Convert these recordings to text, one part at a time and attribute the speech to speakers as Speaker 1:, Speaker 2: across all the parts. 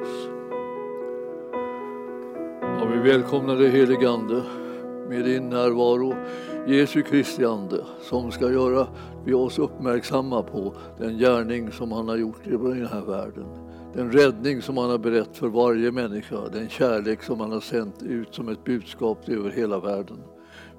Speaker 1: Jesus. Ja, vi välkomnar dig helige Ande med din närvaro, Jesu Kristi Ande, som ska göra vi oss uppmärksamma på den gärning som han har gjort i den här världen. Den räddning som han har berättat för varje människa, den kärlek som han har sänt ut som ett budskap över hela världen.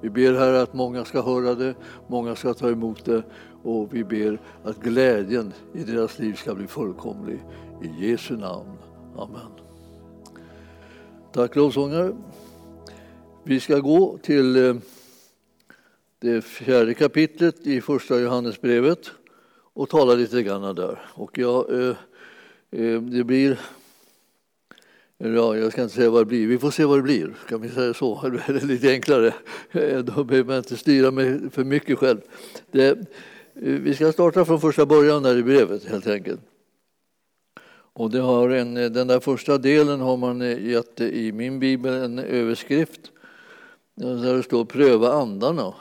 Speaker 1: Vi ber här att många ska höra det, många ska ta emot det och vi ber att glädjen i deras liv ska bli fullkomlig. I Jesu namn. Amen. Tack lovsångare. Vi ska gå till eh, det fjärde kapitlet i första Johannesbrevet och tala lite grann där. Och jag, eh, eh, det blir Ja, jag ska inte säga vad det blir. Vi får se vad det blir. Kan vi säga så? Det är lite enklare. Då behöver man inte styra mig för mycket själv. Det, vi ska starta från första början där i brevet helt enkelt. Och det har en, den där första delen har man eh, gett i min bibel en överskrift där det står pröva andarna.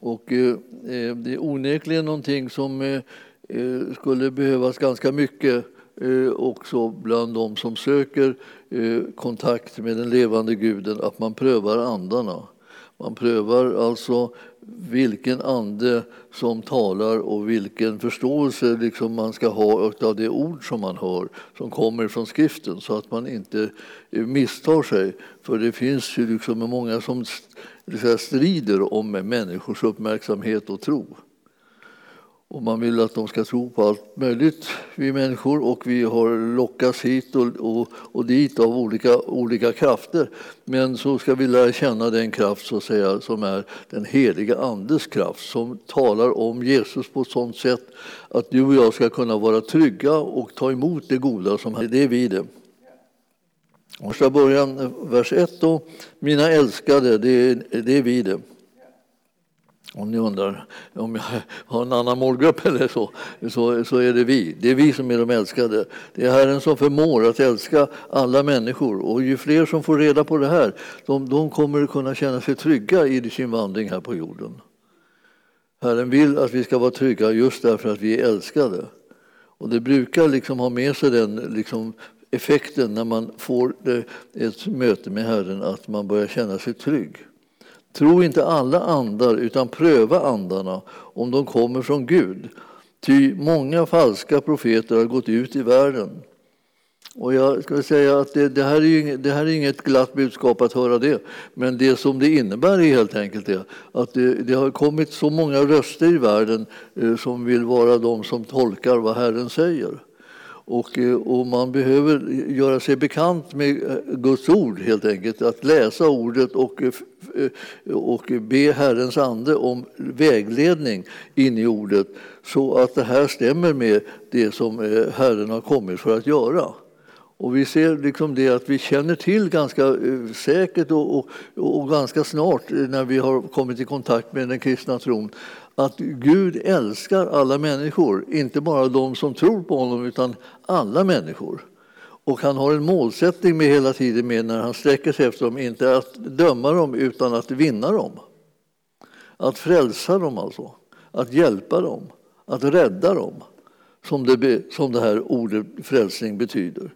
Speaker 1: Och eh, eh det är onekligen någonting som eh, eh, skulle behövas ganska mycket eh, också bland de som söker kontakt med den levande guden, att man prövar andarna. Man prövar alltså vilken ande som talar och vilken förståelse liksom man ska ha av det ord som man hör som kommer från skriften så att man inte eh, misstar sig. För det finns ju liksom många som strider om människors uppmärksamhet och tro. Och man vill att de ska tro på allt möjligt, vi människor, och vi har lockats hit och, och, och dit av olika, olika krafter. Men så ska vi lära känna den kraft så att säga, som är den heliga Andes kraft som talar om Jesus på ett sådant sätt att du och jag ska kunna vara trygga och ta emot det goda som är. Det är vi det. Första början, vers 1 då. Mina älskade, det det är vi det. Om ni undrar om jag har en annan målgrupp eller så, så, så är det vi. Det är vi som är de älskade. Det är Herren som förmår att älska alla människor. Och ju fler som får reda på det här, de, de kommer kunna känna sig trygga i sin vandring här på jorden. Herren vill att vi ska vara trygga just därför att vi är älskade. Och det brukar liksom ha med sig den liksom effekten när man får ett möte med Herren, att man börjar känna sig trygg. Tro inte alla andar, utan pröva andarna om de kommer från Gud. Ty många falska profeter har gått ut i världen. Och jag ska säga att det, det, här är inget, det här är inget glatt budskap att höra det. Men det som det innebär är helt enkelt det, att det, det har kommit så många röster i världen eh, som vill vara de som tolkar vad Herren säger. Och, eh, och, man behöver göra sig bekant med eh, Guds ord helt enkelt. Att läsa ordet och, eh, och be Herrens ande om vägledning in i ordet så att det här stämmer med det som Herren har kommit för att göra. Och vi ser liksom det att vi känner till ganska säkert och, och, och ganska snart när vi har kommit i kontakt med den kristna tron att Gud älskar alla människor, inte bara de som tror på honom utan alla människor. Och han har en målsättning med hela tiden med när han sträcker sig efter dem, inte att döma dem utan att vinna dem. Att frälsa dem alltså, att hjälpa dem, att rädda dem, som det, som det här ordet frälsning betyder.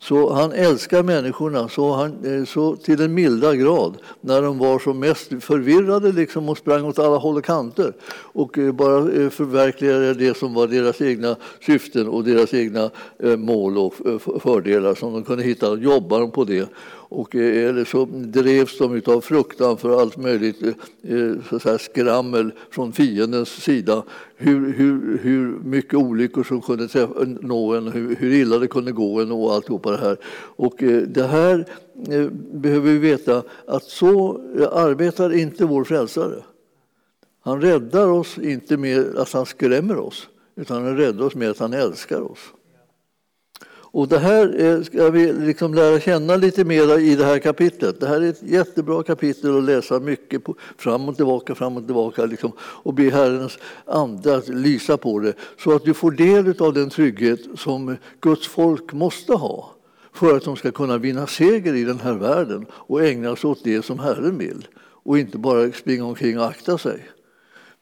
Speaker 1: Så han älskar människorna så, han, eh, så till en milda grad när de var som mest förvirrade liksom och sprang åt alla håll och kanter och eh, bara eh, förverkligade det som var deras egna syften och deras egna mål och fördelar som de kunde hitta. Jobbar de på det och, eh, eller så drevs de av fruktan för allt möjligt eh, så säga, skrammel från fiendens sida. Hur, hur, hur mycket olyckor som kunde träffa, nå en, hur, hur illa det kunde gå en och alltihopa det här. Och eh, det här behöver vi veta att så arbetar inte vår frälsare. Han räddar oss inte med att han skrämmer oss, utan han räddar oss med att han älskar oss. Och det här eh, ska vi liksom lära känna lite mer i det här kapitlet. Det här är ett jättebra kapitel att läsa mycket på, fram och tillbaka, fram och tillbaka liksom, och be Herrens ande att lysa på det så att du får del av den trygghet som Guds folk måste ha för att de ska kunna vinna seger i den här världen och ägna sig åt det som Herren vill och inte bara springa omkring och akta sig.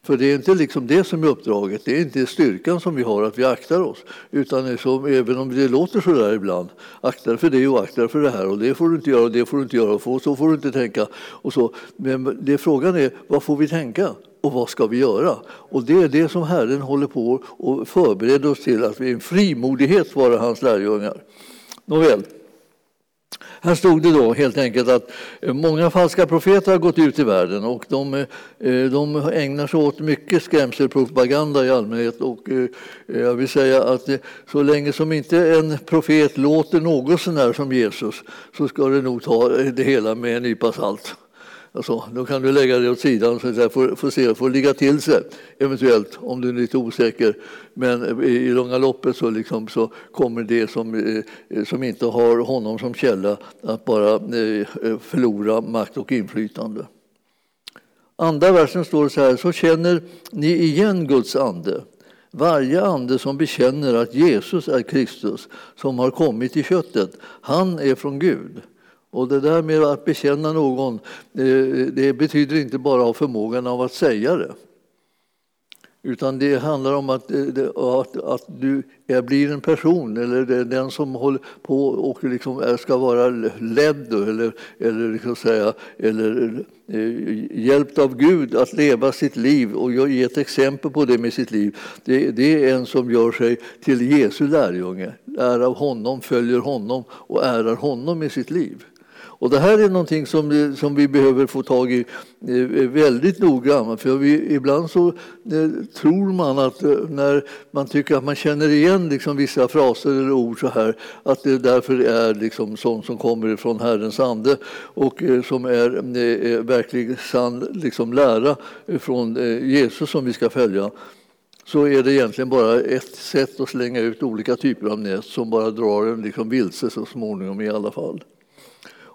Speaker 1: För det är inte liksom det som är uppdraget, det är inte styrkan som vi har att vi aktar oss. Utan som, även om det låter så där ibland, akta för det och akta för det här och det får du inte göra och det får du inte göra och så får du inte tänka. Och så. Men det, frågan är, vad får vi tänka? och vad ska vi göra? Och det är det som Herren håller på och förbereder oss till, att vi en frimodighet vara hans lärjungar. Nåväl. Här stod det då helt enkelt att eh, många falska profeter har gått ut i världen och de, eh, eh, de ägnar sig åt mycket skrämselpropaganda i allmänhet. Och jag vill säga att så länge som inte en profet låter något sånär som Jesus så ska det nog ta det hela med en nypa salt. Alltså, då kan du lägga det åt sidan så att få, få se, få ligga till sig eventuellt om du är lite osäker. Men i långa loppet så, liksom, så kommer det som, eh, som inte har honom som källa att bara eh, förlora makt och inflytande. Andra versen står så här, så känner ni igen Guds ande. Varje ande som bekänner att Jesus är Kristus, som har kommit i köttet, han är från Gud. Och det där med att bekänna någon, eh, det betyder inte bara förmågan av att säga det. Utan det handlar om att, eh, att, att du blir en person, eller den som håller på och liksom ska vara ledd eller, eller, liksom säga, eller eh, hjälpt av Gud att leva sitt liv och ge ett exempel på det med sitt liv. Det, det är en som gör sig till Jesu lärjunge, är av honom, följer honom och ärar honom med sitt liv. Och det här är någonting som, som vi behöver få tag i eh, väldigt noggrant. För vi, ibland så eh, tror man att eh, när man tycker att man känner igen liksom vissa fraser eller ord så här, att det därför är liksom sånt som kommer från Herrens ande och som är, verklig, sann liksom lära från Jesus som vi ska följa så är det egentligen bara ett sätt att slänga ut olika typer av nät som bara drar en liksom vilse så småningom i alla fall.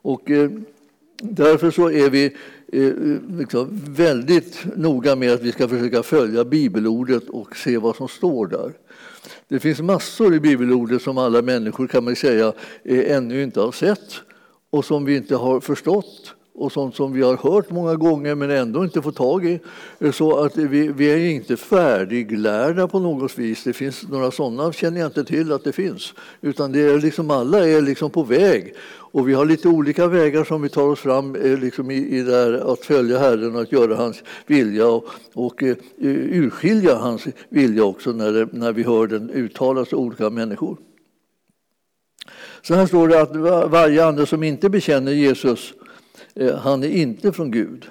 Speaker 1: Och eh, därför så är vi eh, liksom väldigt noga med att vi ska försöka följa bibelordet och se vad som står där. Det finns massor i bibelordet som alla människor kan man säga eh, ännu inte har sett och som vi inte har förstått och sånt som vi har hört många gånger men ändå inte fått tag i. Eh, så att vi, vi är inte färdiglärda på något vis. Det finns några sådana känner jag inte till att det finns. Utan det är liksom, alla är liksom på väg. Och vi har lite olika vägar som vi tar oss fram eh, liksom i, i där, att följa Herren och att göra hans vilja och, och uh, urskilja hans vilja också när, det, när vi hör den uttalas av olika människor. Så här står det att varje ande som inte bekänner Jesus han är inte från Gud.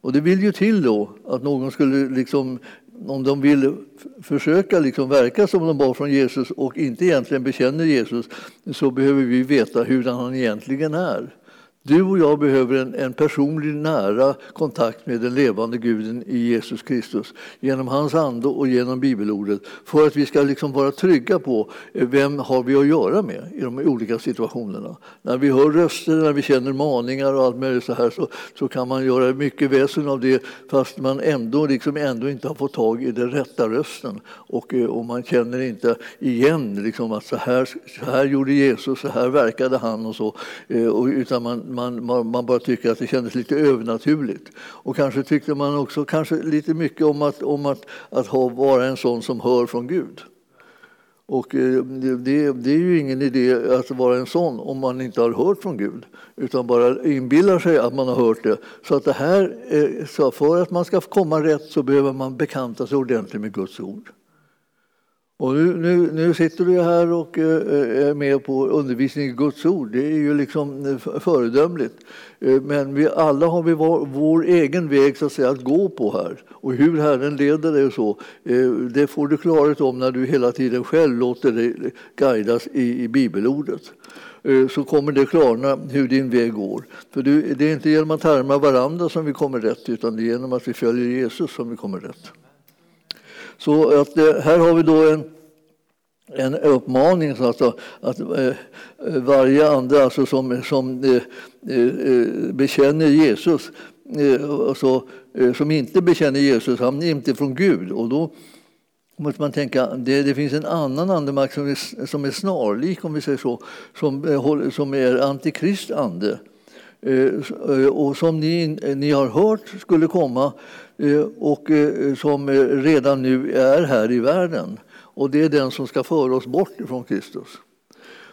Speaker 1: Och det vill ju till då att någon skulle, liksom, om de vill försöka liksom verka som de var från Jesus och inte egentligen bekänner Jesus, så behöver vi veta hur han egentligen är. Du och jag behöver en, en, personlig nära kontakt med den levande guden i Jesus Kristus genom hans ande och genom bibelordet för att vi ska liksom vara trygga på eh, vem har vi att göra med i de olika situationerna. När vi hör röster, när vi känner maningar och allt möjligt så här så, så kan man göra mycket väsen av det fast man ändå, liksom ändå inte har fått tag i den rätta rösten och, eh, och man känner inte igen liksom att så här, så här gjorde Jesus, så här verkade han och så. Eh, och, utan man, man, man, bara tycker att det kändes lite övernaturligt. Och kanske tyckte man också kanske lite mycket om att, om att, att ha, vara en sån som hör från Gud. Och eh, det, det, är ju ingen idé att vara en sån om man inte har hört från Gud utan bara inbillar sig att man har hört det. Så att det här, eh, så för att man ska komma rätt så behöver man bekanta sig ordentligt med Guds ord. Och nu, nu, nu, sitter du här och eh, eh, är med på undervisning i Guds ord. Det är ju liksom eh, föredömligt. Men vi alla har vi vår, vår, egen väg så att, säga, att gå på här. Och hur Herren leder dig och så, det får du klarhet om när du hela tiden själv låter dig guidas i, i bibelordet. Så kommer det klarna hur din väg går. För det är inte genom att härma varandra som vi kommer rätt utan det är genom att vi följer Jesus som vi kommer rätt. Så att, eh, här har vi då en, en uppmaning så att, att eh, eh varje ande alltså som, som eh, eh, eh bekänner Jesus, alltså, som inte bekänner Jesus, han är inte från Gud. Och då måste man tänka det, det finns en annan andemakt som är, som är snarlik, om vi säger så, som, som är antikrist ande. och som ni, ni har hört skulle komma Eh, och eh, som eh, redan nu är här i världen. Och det är den som ska föra oss bort från Kristus.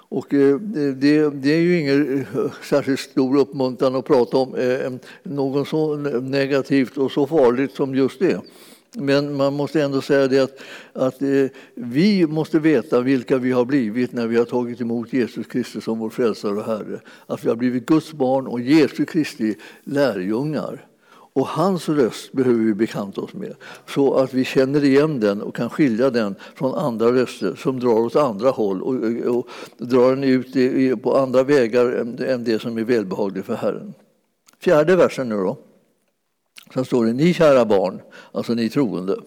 Speaker 1: Och det, det, är ju ingen särskilt stor uppmuntran att prata om något så negativt och så farligt som just det. Men man måste ändå säga det att, att vi måste veta vilka vi har blivit när vi har tagit emot Jesus Kristus som vår frälsare och Herre. Att vi har blivit Guds barn och Jesu Kristi lärjungar. Och hans röst behöver vi bekanta oss med så att vi känner igen den och kan skilja den från andra röster som drar åt andra håll och, och, och drar den ut i, på andra vägar än det som är välbehagligt för Herren. Fjärde versen nu då. Så står det, ni kära barn, alltså ni troende.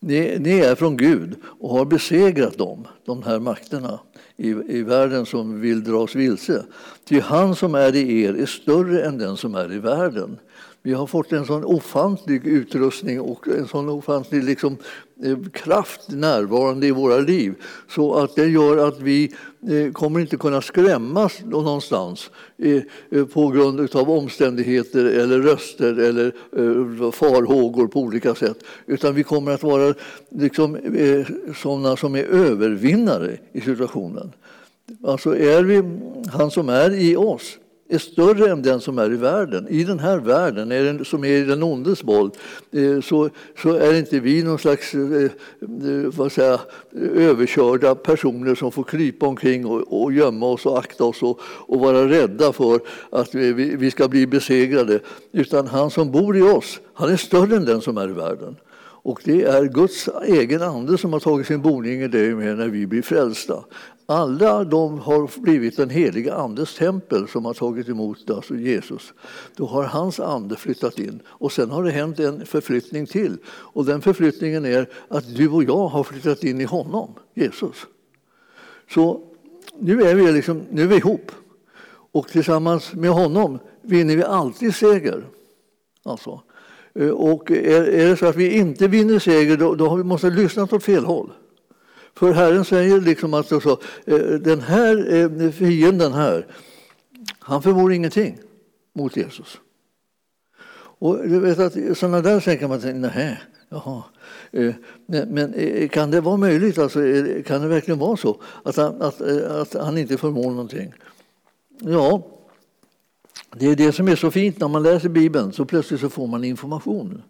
Speaker 1: Ni, ni, är från Gud och har besegrat dem, de här makterna i, i världen som vill dras vilse. Ty han som är i er är större än den som är i världen. Vi har fått en sån ofantlig utrustning och en sån ofantlig liksom, eh, kraft närvarande i våra liv så att det gör att vi eh, kommer inte kunna skrämmas någonstans eh, på grund av omständigheter eller röster eller farhågor på olika sätt. Utan vi kommer att vara liksom, sådana som är övervinnare i situationen. Alltså är vi han som är i oss är större än den som är i världen. I den här världen, är den, som är i den ondes våld, eh, så, så är inte vi någon slags eh, eh, vad säga, överkörda personer som får krypa omkring och, och gömma oss och akta oss och, och vara rädda för att vi, vi ska bli besegrade. Utan han som bor i oss, han är större än den som är i världen. Och det är Guds egen ande som har tagit sin boning i dig med när vi blir frälsta. Alla de har blivit den heliga Andes tempel som har tagit emot alltså Jesus. Då har hans ande flyttat in och sen har det hänt en förflyttning till. Och den förflyttningen är att du och jag har flyttat in i honom, Jesus. Så nu är vi, liksom, nu är vi ihop och tillsammans med honom vinner vi alltid seger. Alltså. Eh, och är, är det så att vi inte vinner seger då, då har vi måste lyssna åt fel håll. För Herren säger liksom att så, eh, den här eh, fienden här, han förmår ingenting mot Jesus. Och du vet att sådana där tänker man, nej, jaha. Eh, men kan det vara möjligt, alltså, kan det verkligen vara så att han, att, att han inte förmår någonting? Ja, det är det som är så fint när man läser Bibeln, så plötsligt så får man information.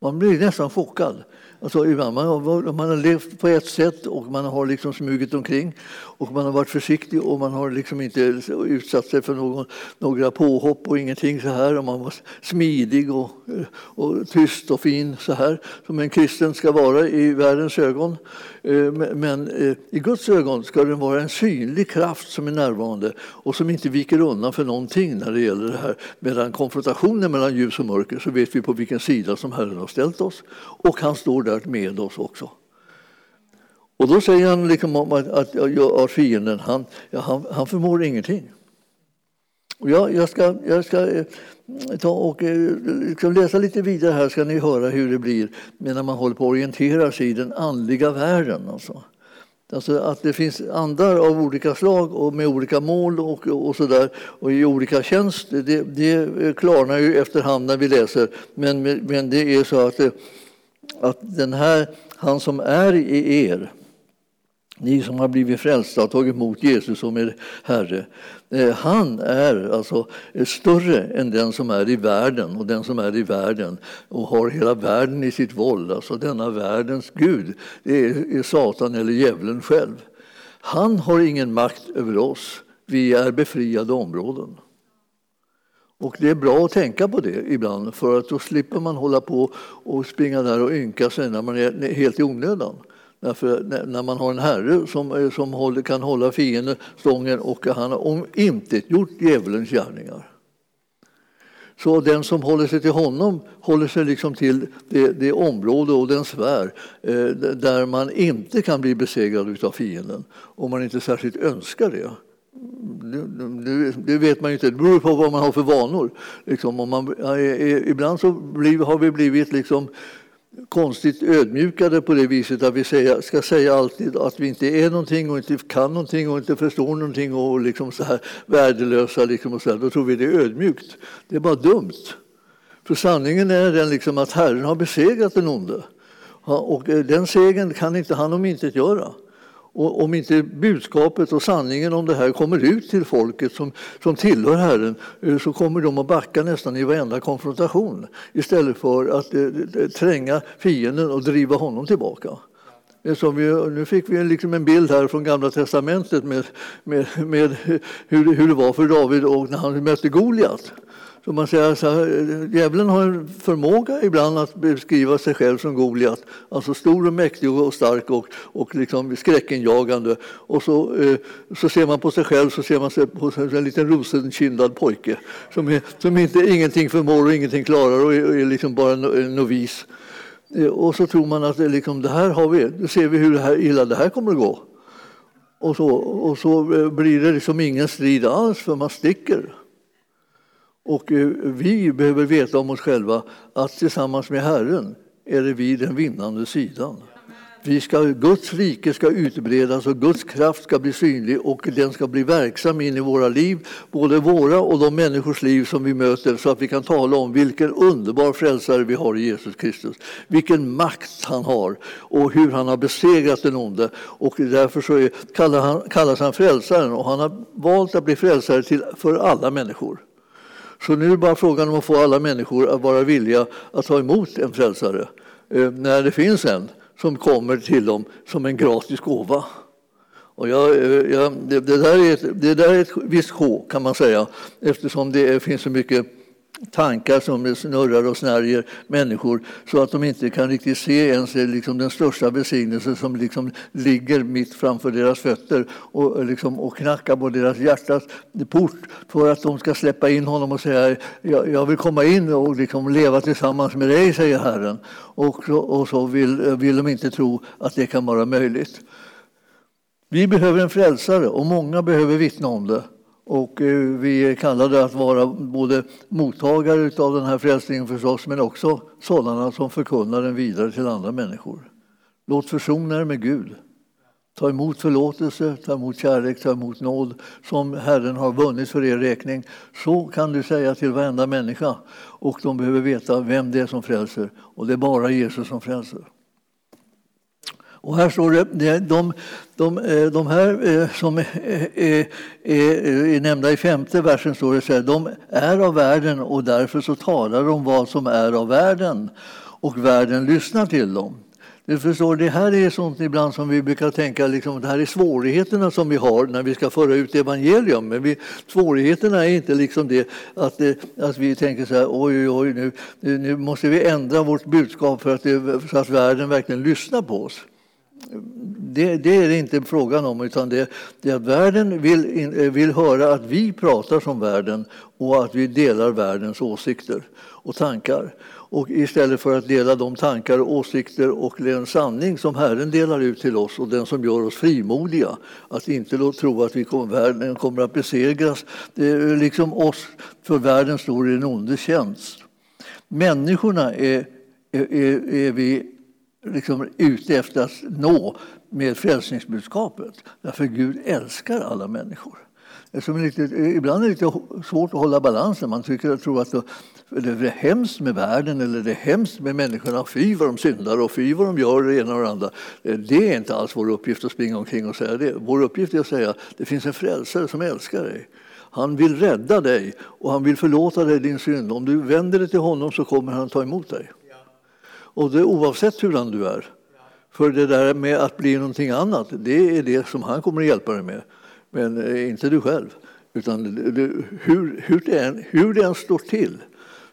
Speaker 1: Man blir nästan chockad. Alltså, ibland man, har, man har levt på ett sätt och man har liksom smugit omkring och man har varit försiktig och man har liksom inte utsatt sig för någon, några påhopp och ingenting så här. Och man var smidig och, och tyst och fin så här som en kristen ska vara i världens ögon. Eh, men eh, i Guds ögon ska den vara en synlig kraft som är närvarande och som inte viker undan för någonting när det gäller det här. Medan konfrontationen mellan ljus och mörker så vet vi på vilken sida som Herren har ställt oss och han står där med oss också. Och då säger han liksom att, att, att fienden, han, ja, han, han förmår ingenting. Och jag, jag, ska, jag ska eh, ta och eh, liksom läsa lite vidare här ska ni höra hur det blir när man håller på att orientera sig i den andliga världen. Alltså. Alltså att det finns andar av olika slag och med olika mål och, och, så där, och i olika tjänst. Det, det klarnar ju efterhand när vi läser. Men, men det är så att, eh, att den här, han som är i er ni som har blivit frälsta och tagit emot Jesus som er Herre. Eh, han är alltså eh, större än den som är i världen och den som är i världen och har hela världen i sitt våld. Alltså denna världens Gud, det är Satan eller djävulen själv. Han har ingen makt över oss. Vi är befriade områden. Och det är bra att tänka på det ibland för att då slipper man hålla på och springa där och ynka sig när man är helt i onödan. Därför när man har en herre som, eh, som håller, kan hålla fienden stången och han har omintetgjort djävulens gärningar. Så den som håller sig till honom håller sig liksom till det, det område och den sfär eh, där man inte kan bli besegrad av fienden om man inte särskilt önskar det. Det, det vet man ju inte, det beror på vad man har för vanor. Liksom, om man, ibland så blir, har vi blivit liksom konstigt ödmjukade på det viset att vi säga, ska säga alltid att vi inte är någonting och inte kan någonting och inte förstår någonting och liksom så här värdelösa. Liksom och så här, då tror vi det är ödmjukt. Det är bara dumt. För sanningen är den liksom att Herren har besegrat den onde. Och eh, den segern kan inte han om inte göra. Och om inte budskapet och sanningen om det här kommer ut till folket som, som tillhör Herren eh, så kommer de att backa nästan i varenda konfrontation istället för att eh, tränga fienden och driva honom tillbaka. Som vi, nu fick vi liksom en bild här från Gamla testamentet med, med, med hur, hur det var för David och när han mötte Goliat. Så man säger så här, djävulen har en förmåga ibland att beskriva sig själv som Goliat, alltså stor och mäktig och stark och, och liksom skräckenjagande. Och så, eh, så ser man på sig själv så ser man sig på en liten rosenkindad pojke som, är, som inte, ingenting förmår och ingenting klarar och är, är liksom bara en novis. Eh, och så tror man att liksom, det här har vi, nu ser vi hur det här, illa det här kommer att gå. Och så, och så eh, blir det liksom ingen strid alls för man sticker. Och eh, vi behöver veta om oss själva att tillsammans med Herren är det vi den vinnande sidan. Vi ska, Guds rike ska utbredas och Guds kraft ska bli synlig och den ska bli verksam in i våra liv, både våra och de människors liv som vi möter så att vi kan tala om vilken underbar frälsare vi har i Jesus Kristus. Vilken makt han har och hur han har besegrat den onde. Och därför så är, kallar han, kallas han frälsaren och han har valt att bli frälsare till, för alla människor. Så nu är det bara frågan om att få alla människor att vara villiga att ta emot en frälsare eh, när det finns en som kommer till dem som en gratis gåva. Och jag, eh, jag, det, det, där är ett, det där är ett visst sjå, kan man säga eftersom det finns så mycket tankar som snurrar och snärjer människor så att de inte kan riktigt se ens eh, liksom den största välsignelse som liksom ligger mitt framför deras fötter och, eh, liksom, och knackar på deras hjärtas port för att de ska släppa in honom och säga jag, jag vill komma in och liksom leva tillsammans med dig, säger Herren. Och så, och så vill, eh, vill de inte tro att det kan vara möjligt. Vi behöver en frälsare och många behöver vittna om det. Och eh, vi är kallade att vara både mottagare av den här frälsningen förstås, men också sådana som förkunnar den vidare till andra människor. Låt försona er med Gud. Ta emot förlåtelse, ta emot kärlek, ta emot nåd som Herren har vunnit för er räkning. Så kan du säga till varenda människa. Och de behöver veta vem det är som frälser. Och det är bara Jesus som frälser. Och här står det, de, de, eh, de här eh, som är, är, är, nämnda i femte versen står det så här, de är av världen och därför så talar de vad som är av världen och världen lyssnar till dem. Du förstår, det här är sånt ibland som vi brukar tänka, liksom, det här är svårigheterna som vi har när vi ska föra ut evangelium. Men vi, svårigheterna är inte liksom det att, att vi tänker så här, oj, oj, oj, nu, nu måste vi ändra vårt budskap för att, det, så att världen verkligen lyssnar på oss det, det, är det inte frågan om, utan det, det är att världen vill, eh, vill höra att vi pratar som världen och att vi delar världens åsikter och tankar. Och istället för att dela de tankar, åsikter och den sanning som Herren delar ut till oss och den som gör oss frimodiga. Att inte tro att vi kommer, världen kommer att besegras. Det är liksom oss, för världen står i den ondes tjänst. Människorna är, är, är vi liksom ute efter att nå med frälsningsbudskapet. Därför Gud älskar alla människor. Som lite, ibland är det lite svårt att hålla balansen. Man tycker och tror att det är hemskt med världen eller det är hemskt med människorna. Fy vad de syndar och fy vad de gör det ena och det andra. Eh, det är inte alls vår uppgift att springa omkring och säga det. Vår uppgift är att säga att det finns en frälsare som älskar dig. Han vill rädda dig och han vill förlåta dig din synd. Om du vänder dig till honom så kommer han ta emot dig. Och det oavsett hurdan du är. För det där med att bli någonting annat, det är det som han kommer att hjälpa dig med. Men eh, inte du själv. Utan hur, hur, det än, hur det än står till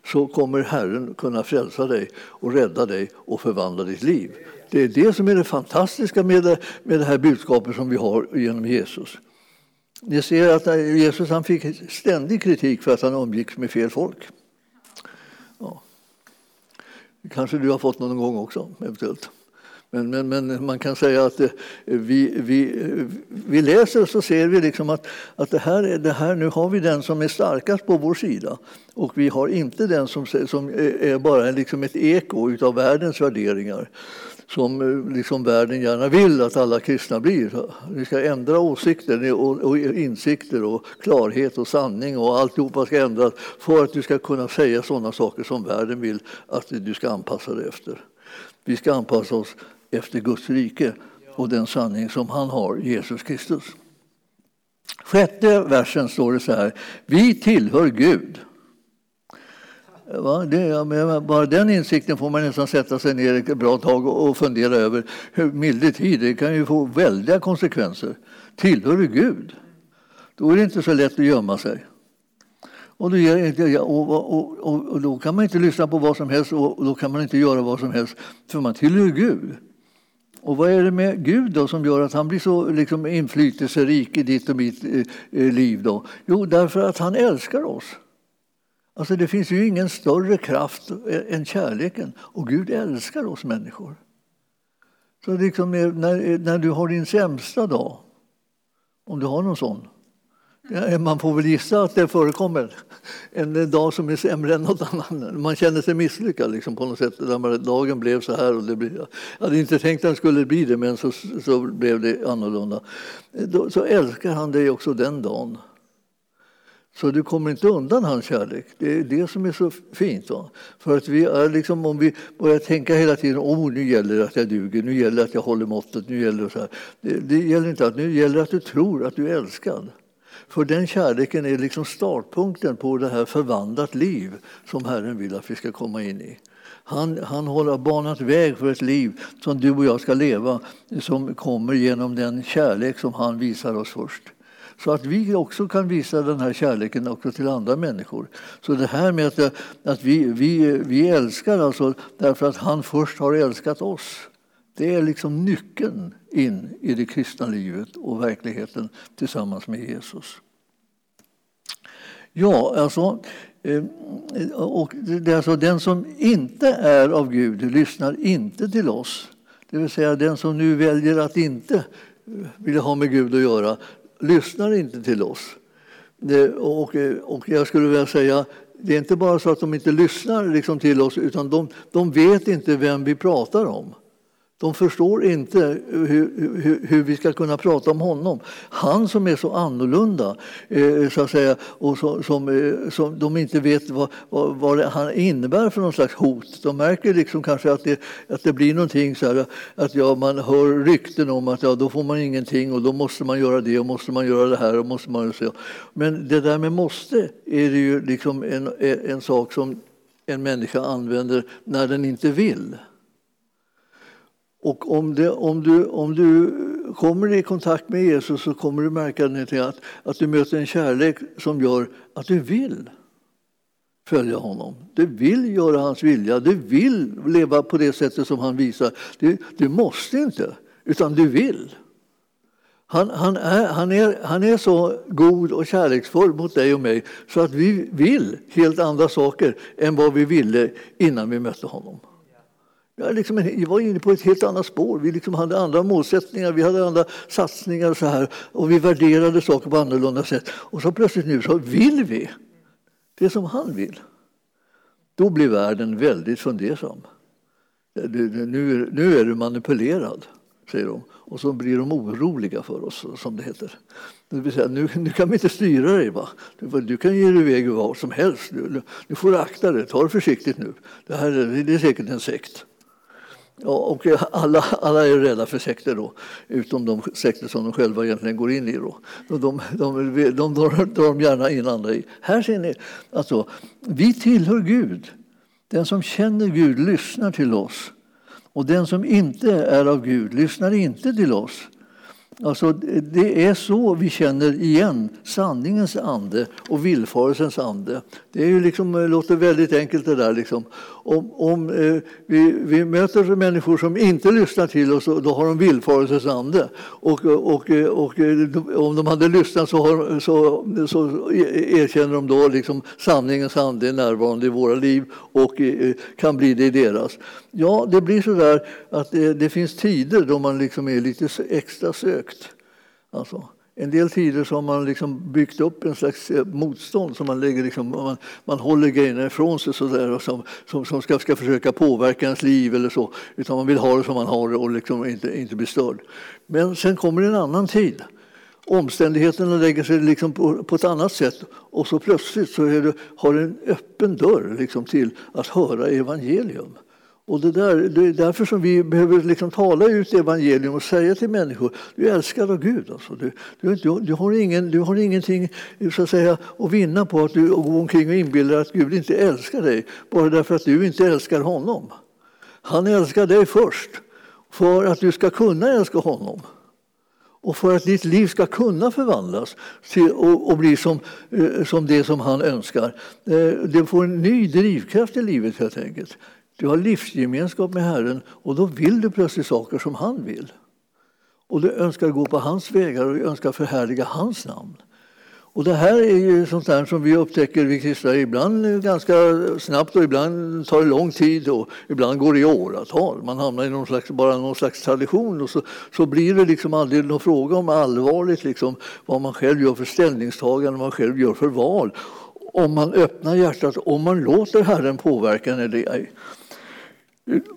Speaker 1: så kommer Herren kunna frälsa dig och rädda dig och förvandla ditt liv. Det är det som är det fantastiska med det, med det här budskapet som vi har genom Jesus. Ni ser att Jesus han fick ständig kritik för att han umgicks med fel folk. Kanske du har fått någon gång också, eventuellt. Men, men, men man kan säga att eh, vi, vi, vi läser så ser vi liksom att, att det här, det här, nu har vi den som är starkast på vår sida och vi har inte den som, som eh, är bara liksom ett eko av världens värderingar som eh, liksom världen gärna vill att alla kristna blir. Ni ska ändra åsikter och insikter och klarhet och sanning och alltihopa ska ändras för att du ska kunna säga sådana saker som världen vill att du ska anpassa dig efter. Vi ska anpassa oss efter Guds rike och den sanning som han har, Jesus Kristus. Sjätte versen står det så här. Vi tillhör Gud. Va? Det, bara den insikten får man nästan sätta sig ner ett bra tag och fundera över. Milde tid, det kan ju få väldiga konsekvenser. Tillhör du Gud? Då är det inte så lätt att gömma sig. Och då, och, och, och då, kan man inte lyssna på vad som helst och då kan man inte göra vad som helst, för man tillhör Gud. Och vad är det med Gud då som gör att han blir så liksom, inflytelserik i ditt och mitt eh, eh liv? Då? Jo, därför att han älskar oss. Alltså det finns ju ingen större kraft än kärleken och Gud älskar oss människor. Så liksom eh, när, eh, när du har din sämsta dag, om du har någon sån, eh, man får väl gissa att det förekommer en dag som är sämre än något annat. Man känner sig misslyckad liksom, på något sätt. dagen blev så här. Och det blev, jag hade inte tänkt att den skulle bli det, men så, så blev det annorlunda. Så älskar han dig också den dagen. Så du kommer inte undan hans kärlek. Det är det som är så fint. Va? För att vi är liksom, om vi börjar tänka hela tiden oh, nu gäller det att jag duger, nu gäller det att jag håller måttet, nu gäller det så här. Det, det gäller inte att, nu gäller det att du tror att du är älskad. För den kärleken är liksom startpunkten på det här förvandlat liv som Herren vill att vi ska komma in i. Han, han har banat väg för ett liv som du och jag ska leva som kommer genom den kärlek som han visar oss först så att vi också kan visa den här kärleken också till andra människor. Så det här med att, att vi, vi, vi älskar alltså därför att han först har älskat oss. Det är liksom nyckeln in i det kristna livet och verkligheten tillsammans med Jesus. Ja, alltså, eh, och det är alltså den som inte är av Gud lyssnar inte till oss. Det vill säga den som nu väljer att inte eh, vilja ha med Gud att göra, lyssnar inte till oss. Och, och jag skulle vilja säga, det är inte bara så att de inte lyssnar liksom till oss, utan de, de vet inte vem vi pratar om. De förstår inte hur, hur, hur, vi ska kunna prata om honom. Han som är så annorlunda, eh, så att säga, och så, som, eh, som de inte vet vad, vad, vad han innebär för någon slags hot. De märker liksom kanske att det, att det blir någonting så här, att ja, man hör rykten om att ja, då får man ingenting och då måste man göra det och måste man göra det här och måste man så. Men det där med måste är det ju liksom en, en sak som en människa använder när den inte vill. Och om, det, om, du, om du kommer i kontakt med Jesus så kommer du märka att, att du möter en kärlek som gör att du vill följa honom. Du vill göra hans vilja, du vill leva på det sättet som han visar. Du, du måste inte, utan du vill. Han, han, är, han, är, han är så god och kärleksfull mot dig och mig så att vi vill helt andra saker än vad vi ville innan vi mötte honom. Jag, liksom, jag var inne på ett helt annat spår. Vi liksom hade andra målsättningar, vi hade andra satsningar så här, och vi värderade saker på annorlunda sätt. Och så plötsligt nu så vill vi det som han vill. Då blir världen väldigt fundersam. Nu, nu är du manipulerad, säger de. Och så blir de oroliga för oss, som det heter. Det vill säga, nu, nu kan vi inte styra dig. Va? Du, du kan ge dig iväg var som helst. Nu, nu får du akta dig, ta det försiktigt nu. Det här det är säkert en sekt. Och alla, alla är rädda för sekter, då, utom de sekter som de själva egentligen går in i. Då. De, de, de, de drar de gärna in andra i. Här ser ni, alltså, vi tillhör Gud. Den som känner Gud lyssnar till oss. Och den som inte är av Gud lyssnar inte till oss. Alltså, det är så vi känner igen sanningens ande och villfarelsens ande. Det är ju liksom, låter väldigt enkelt det där. Liksom. Om, om eh, vi, vi, möter människor som inte lyssnar till oss, då har de villfarelsens ande. Och, och, och, eh, om de hade lyssnat så, har, så, så erkänner de då liksom sanningens ande är närvarande i våra liv och eh, kan bli det i deras. Ja, det blir så där att det, det finns tider då man liksom är lite extra sökt. Alltså, en del tider så har man liksom byggt upp en slags eh, motstånd som man lägger liksom, man, man håller grejerna ifrån sig så där, och som, som, som ska, ska försöka påverka ens liv eller så. Utan man vill ha det som man har det och liksom inte, inte bli störd. Men sen kommer en annan tid. Omständigheterna lägger sig liksom på, på ett annat sätt och så plötsligt så det, har du en öppen dörr liksom till att höra evangelium. Och det, där, det är därför som vi behöver liksom tala ut evangelium och säga till människor du är älskad av Gud. Alltså. Du, du, du, har ingen, du har ingenting så att, säga, att vinna på att du går omkring och inbillar att Gud inte älskar dig bara därför att du inte älskar honom. Han älskar dig först för att du ska kunna älska honom och för att ditt liv ska kunna förvandlas till, och, och, bli som, eh, som det som han önskar. Eh, du får en ny drivkraft i livet helt enkelt. Du har livsgemenskap med Herren och då vill du plötsligt saker som han vill. Och du önskar gå på hans vägar och önskar förhärliga hans namn. Och det här är ju sånt där som vi upptäcker, vi kristna, ibland ganska snabbt och ibland tar det lång tid och ibland går det i åratal. Man hamnar i någon slags, bara någon slags tradition och så, så blir det liksom aldrig någon fråga om allvarligt liksom, vad man själv gör för ställningstagande, vad man själv gör för val. Om man öppnar hjärtat, om man låter Herren påverka eller ej.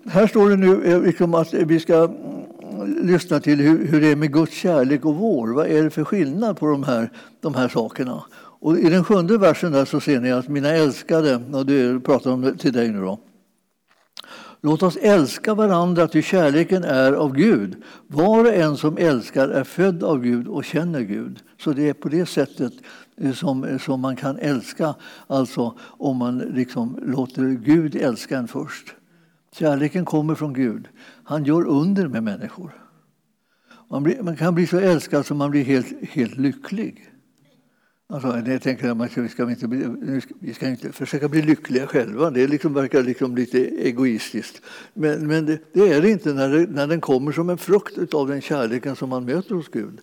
Speaker 1: Här står det nu liksom att vi ska mm, lyssna till hur, hur det är med Guds kärlek och vår. Vad är det för skillnad på de här, de här sakerna? Och I den sjunde versen där så ser ni att mina älskade, och det pratar om till dig nu då. Låt oss älska varandra, ty kärleken är av Gud. Var och en som älskar är född av Gud och känner Gud. Så det är på det sättet eh, som, eh, som man kan älska, alltså om man liksom låter Gud älska en först. Kärleken kommer från Gud. Han gör under med människor. Man, blir, man kan bli så älskad som man blir helt, helt lycklig. Alltså, jag tänker att vi ska, inte bli, vi ska inte försöka bli lyckliga själva. Det liksom verkar liksom lite egoistiskt. Men, men det, det, är det inte när, det, när den kommer som en frukt av den kärleken som man möter hos Gud.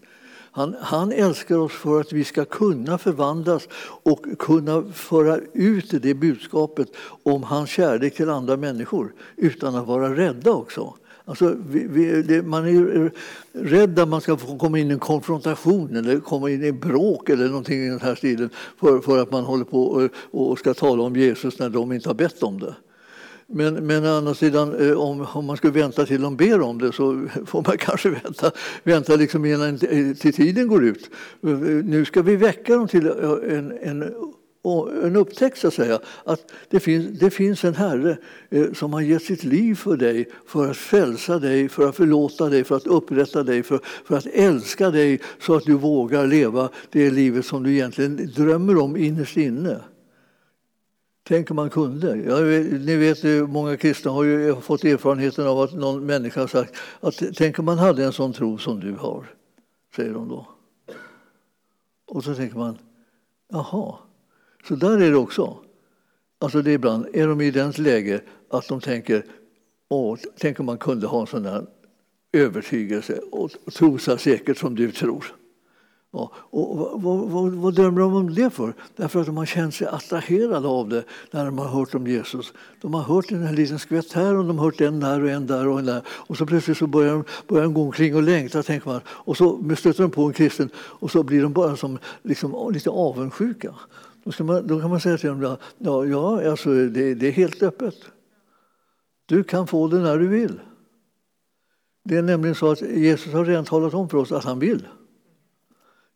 Speaker 1: Han, han, älskar oss för att vi ska kunna förvandlas och kunna föra ut det budskapet om hans kärlek till andra människor utan att vara rädda också. Alltså, vi, vi, det, man är rädd att man ska komma in i en konfrontation eller komma in i bråk eller någonting i den här stilen för, för att man håller på och, och ska tala om Jesus när de inte har bett om det. Men, men å andra sidan, eh, om, om man skulle vänta till de ber om det så får man kanske vänta, vänta liksom innan eh, till tiden går ut. Eh, nu ska vi väcka dem till en, en en upptäckt så att säga, att det finns, det finns en Herre som har gett sitt liv för dig, för att frälsa dig, för att förlåta dig, för att upprätta dig, för, för att älska dig så att du vågar leva det livet som du egentligen drömmer om innerst inne. Tänk om man kunde. Ja, ni vet, många kristna har ju fått erfarenheten av att någon människa har sagt att tänk om man hade en sån tro som du har, säger de då. Och så tänker man, jaha, så där är det också. Alltså det är ibland är de i den läge att de tänker, åh, tänk om man kunde ha en sån där övertygelse och tro så säkert som du tror. Ja, och vad, vad, vad, drömmer de om det för? Därför att de har känt sig attraherade av det när de har hört om Jesus. De har hört en liten skvätt här och de har hört en där och en där och en där. Och så plötsligt så börjar de, börjar de gå omkring och längta, tänker man. Och så stöter de på en kristen och så blir de bara som, liksom, lite avundsjuka. Då, man, då kan man säga till dem, ja, ja alltså, det, det är helt öppet. Du kan få det när du vill. Det är nämligen så att Jesus har redan talat om för oss att han vill.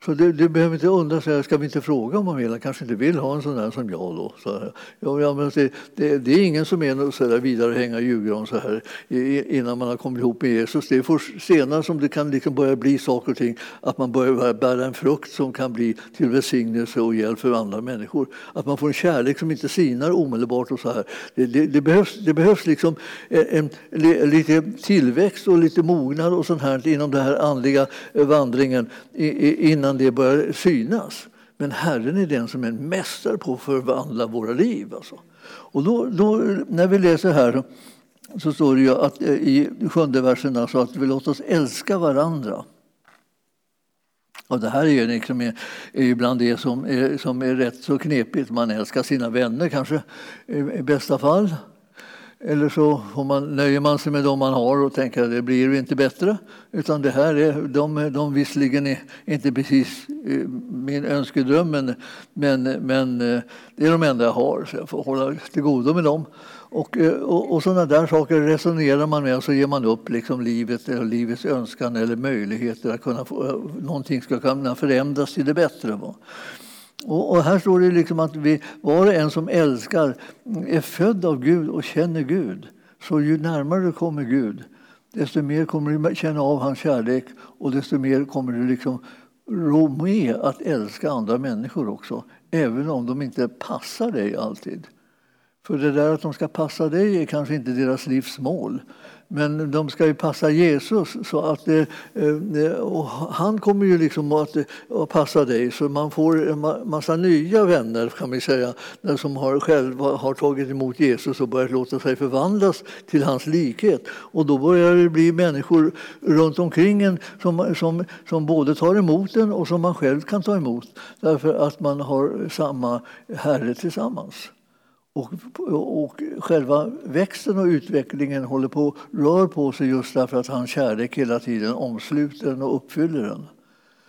Speaker 1: Så du, du, behöver inte undra, så här, ska vi inte fråga om han vill? Han kanske inte vill ha en sån där som jag. Då, så här. Ja, ja, men det, det, det, är ingen som är så där vidare hänga julgran så här i, innan man har kommit ihop med Jesus. Det är först senare som det kan liksom börja bli saker och ting, att man börjar bära en frukt som kan bli till välsignelse och hjälp för andra människor. Att man får en kärlek som inte sinar omedelbart. och så här. Det, det, det behövs, det behövs liksom en, en, lite tillväxt och lite mognad och sånt här inom den här andliga eh, vandringen innan innan det börjar synas. Men Herren är den som är mästare på att förvandla våra liv. Alltså. Och då, då, när vi läser här så står det ju att, eh, i sjunde versen alltså, att vi låter oss älska varandra. Och det här är liksom eh, är, är bland det som är, som är rätt så knepigt. Man älskar sina vänner kanske i bästa fall. Eller så får man, nöjer man sig med de man har och tänker att det blir inte bättre. Utan det här är, de, de visserligen är inte precis eh, min önskedröm men, men, men eh, det är de enda jag har så jag får hålla till godo med dem. Och, eh, och, och sådana där saker resonerar man med och så ger man upp liksom livet, eller livets önskan eller möjligheter att kunna få, någonting ska kunna förändras till det bättre. Och, och, här står det liksom att vi, var och en som älskar är född av Gud och känner Gud. Så ju närmare du kommer Gud, desto mer kommer du känna av hans kärlek och desto mer kommer du liksom rå med att älska andra människor också, även om de inte passar dig alltid. För det där att de ska passa dig är kanske inte deras livs mål. Men de ska ju passa Jesus. Så att, eh, eh, och han kommer ju liksom att, eh, att passa dig. Så man får en massa nya vänner kan vi säga, som har, själva har tagit emot Jesus och börjat låta sig förvandlas till hans likhet. Och då börjar det bli människor runt omkring en som, som, som både tar emot en och som man själv kan ta emot. Därför att man har samma Herre tillsammans. Och, och själva växten och utvecklingen håller på, rör på sig just därför att hans kärlek hela tiden omsluter den och uppfyller den.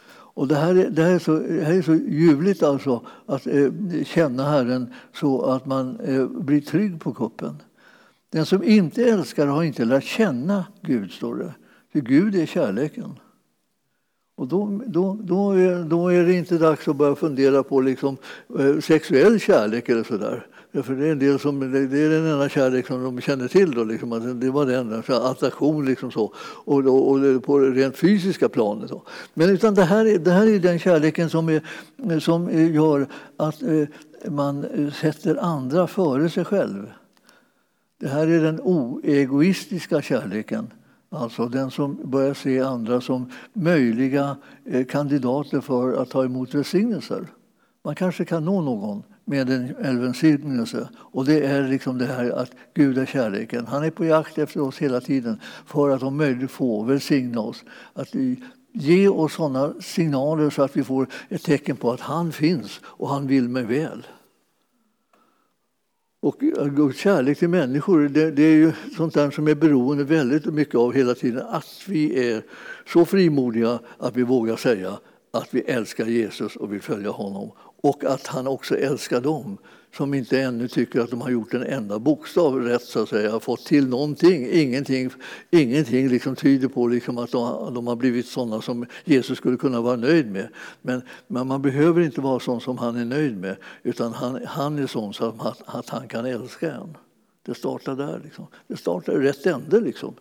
Speaker 1: Och det, här, är, det, här är så, det här är så ljuvligt alltså, att eh, känna Herren så att man eh, blir trygg på kuppen. Den som inte älskar har inte lärt känna Gud, står det. För Gud är kärleken. Och då, då, då, är, då är det inte dags att börja fundera på liksom, eh, sexuell kärlek eller sådär. För det är, en del som, det är den enda kärlek som de känner till. Då, liksom, att det var den enda attraktion liksom så, och, och, och på det rent fysiska planet. Då. Men utan det, här, det här är den kärleken som, är, som gör att eh, man eh, sätter andra före sig själv. Det här är den oegoistiska kärleken. Alltså den som börjar se andra som möjliga eh, kandidater för att ta emot välsignelser. Man kanske kan nå någon med en, en välsignelse. Och det är liksom det här att Gud är kärleken. Han är på jakt efter oss hela tiden för att om möjligt få välsigna oss. Att ge oss sådana signaler så att vi får ett tecken på att han finns och han vill mig väl. Och Guds kärlek till människor det, det, är ju sånt där som är beroende väldigt mycket av hela tiden att vi är så frimodiga att vi vågar säga att vi älskar Jesus och vill följa honom och att han också älskar dem som inte ännu tycker att de har gjort en enda bokstav rätt, så att säga, fått till någonting. Ingenting, ingenting liksom tyder på liksom att de, de har blivit sådana som Jesus skulle kunna vara nöjd med. Men, men man behöver inte vara sån som han är nöjd med, utan han, han är sån så att, att han kan älska en. Det startar där. Liksom. Det startar i rätt ände. Liksom.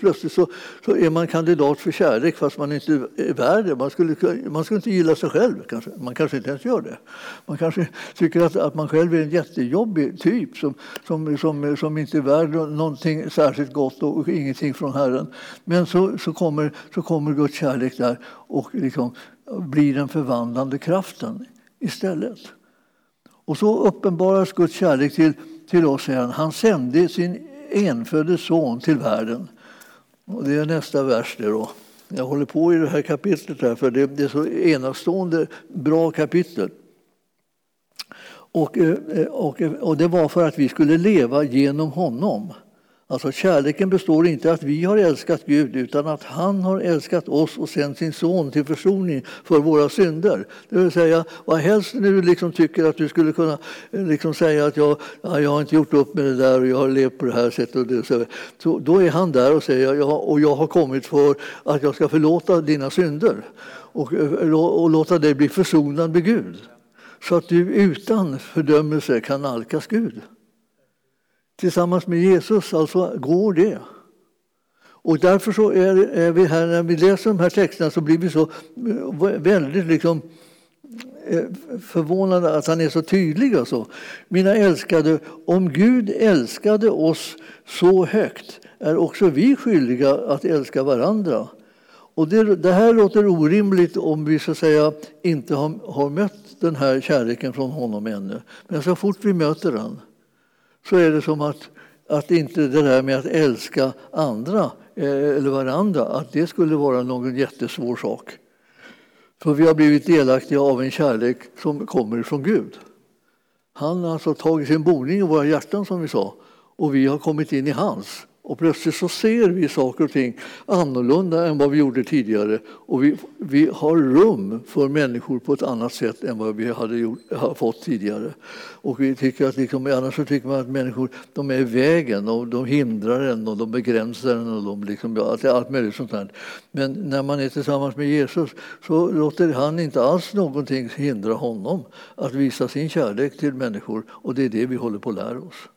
Speaker 1: Plötsligt så, så, är man kandidat för kärlek fast man inte är värd det. Man skulle, man skulle inte gilla sig själv. Kanske. Man kanske inte ens gör det. Man kanske tycker att, att man själv är en jättejobbig typ som, som, som, som inte är värd någonting särskilt gott och ingenting från Herren. Men så, så, kommer, så kommer Guds kärlek där och liksom blir den förvandlande kraften istället. Och så uppenbaras Guds kärlek till till oss, säger han. Han sände sin enfödde son till världen. Och det är nästa vers. Det då. Jag håller på i det här kapitlet, här, för det, är så enastående bra kapitel. Och, eh, eh, och, och det var för att vi skulle leva genom honom. Alltså kärleken består inte i att vi har älskat Gud utan att han har älskat oss och sänt sin son till försoning för våra synder. Det vill säga, vad helst du liksom tycker att du skulle kunna eh, liksom säga att jag, jag har inte gjort upp med det där och jag har levt på det här sättet. Och det, så, då är han där och säger ja, och jag har kommit för att jag ska förlåta dina synder och, eh, och låta dig bli försonad med Gud. Så att du utan fördömelse kan nalkas Gud tillsammans med Jesus, alltså går det. Och därför så är, vi här, när vi läser de här texterna så blir vi så eh, väldigt liksom eh, förvånade att han är så tydlig. Alltså. Mina älskade, om Gud älskade oss så högt är också vi skyldiga att älska varandra. Och det, det här låter orimligt om vi så att säga, inte har, har mött den här kärleken från honom ännu. Men så fort vi möter den så är det som att, att inte det där med att älska andra eh, eller varandra, att det skulle vara någon jättesvår sak. För vi har blivit delaktiga av en kärlek som kommer från Gud. Han har alltså tagit sin boning i våra hjärtan som vi sa och vi har kommit in i hans. Och plötsligt så ser vi saker och ting annorlunda än vad vi gjorde tidigare. Och vi, vi har rum för människor på ett annat sätt än vad vi hade gjort, fått tidigare. Och vi tycker att liksom, annars så tycker man att människor de är i vägen och de hindrar en och de begränsar en och de liksom, allt, allt möjligt sånt där. Men när man är tillsammans med Jesus så låter han inte alls någonting hindra honom att visa sin kärlek till människor och det är det vi håller på att lära oss.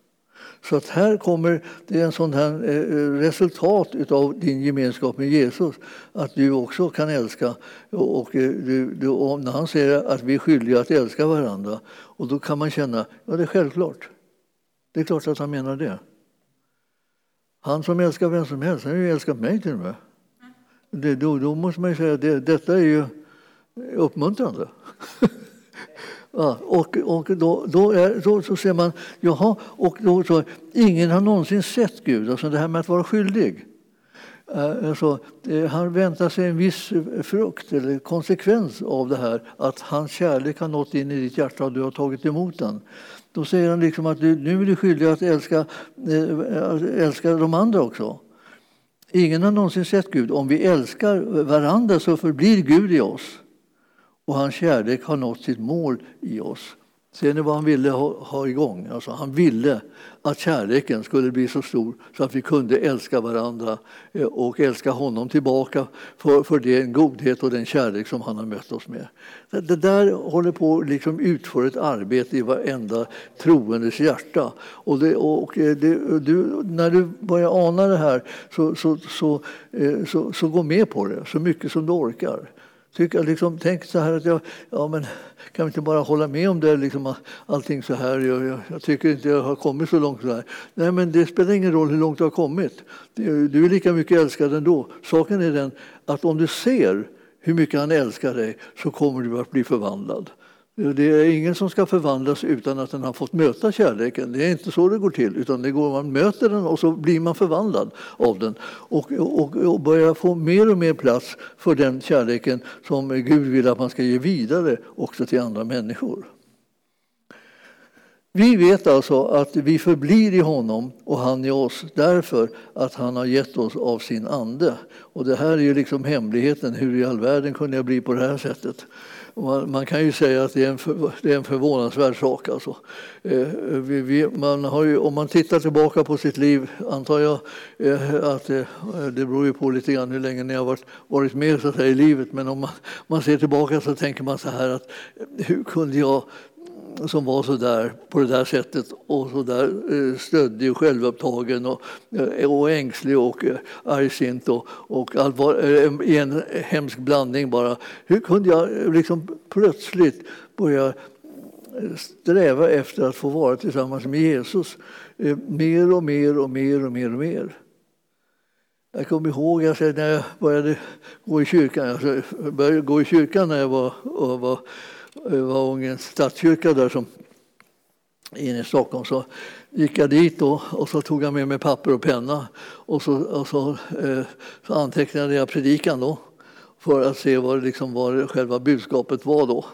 Speaker 1: Så att här kommer det en sån här eh, eh, resultat av din gemenskap med Jesus, att du också kan älska. Och eh, du, du, och när han säger att vi är skyldiga att älska varandra, och då kan man känna, ja det är självklart. Det är klart att han menar det. Han som älskar vem som helst, han har ju älskat mig till och med. Det, då, då måste man ju säga att det, detta är ju uppmuntrande. Ja, och och då, då, är, då så ser man, jaha, och då så, ingen har någonsin sett Gud. Alltså det här med att vara skyldig. Eh, alltså, eh, han väntar sig en viss frukt eller konsekvens av det här, att hans kärlek har nått in i ditt hjärta och du har tagit emot den. Då säger han liksom att du, nu är du skyldig att älska, eh, älska de andra också. Ingen har någonsin sett Gud. Om vi älskar varandra så förblir Gud i oss och hans kärlek har nått sitt mål i oss. Ser ni vad han ville ha, ha igång? Alltså, han ville att kärleken skulle bli så stor så att vi kunde älska varandra eh, och älska honom tillbaka för, för den godhet och den kärlek som han har mött oss med. Det, det där håller på att liksom utföra ett arbete i varenda troendes hjärta. Och, det, och eh, det, du, när du börjar ana det här så, så, så, eh, så, så gå med på det så mycket som du orkar. Tycker, liksom, tänk så här att jag, ja men kan vi inte bara hålla med om det, liksom, allting så här, jag, jag, jag, tycker inte jag har kommit så långt. Så här. Nej men det spelar ingen roll hur långt du har kommit. Du är lika mycket älskad ändå. Saken är den att om du ser hur mycket han älskar dig så kommer du att bli förvandlad. Det är ingen som ska förvandlas utan att den har fått möta kärleken. Det är inte så det går till. Utan det går, man möter den och så blir man förvandlad av den. Och, och, och börjar få mer och mer plats för den kärleken som Gud vill att man ska ge vidare också till andra människor. Vi vet alltså att vi förblir i honom och han i oss därför att han har gett oss av sin ande. Och det här är ju liksom hemligheten. Hur i all världen kunde jag bli på det här sättet? Man, man, kan ju säga att det är en, för, det är en förvånansvärd sak. Alltså. Eh, vi, vi, man har ju, om man tittar tillbaka på sitt liv, antar jag eh, att eh, det beror ju på lite grann hur länge ni har varit, varit med så att säga, i livet, men om man, man ser tillbaka så tänker man så här att hur kunde jag som var så där på det där sättet och så där eh, stöddig och självupptagen och, eh, och ängslig och eh, argsint och, och allvar, i en hemsk blandning bara. Hur kunde jag liksom plötsligt börja sträva efter att få vara tillsammans med Jesus mer och mer och mer och mer och mer. Jag kommer ihåg alltså, när jag började gå i kyrkan. Alltså, jag började gå i kyrkan när jag var, var var ung, en stadskyrka där som inne i Stockholm. Så gick jag dit då, och så tog jag med mig papper och penna och så, och så, eh, så antecknade jag predikan då för att se vad, liksom, vad själva budskapet var då.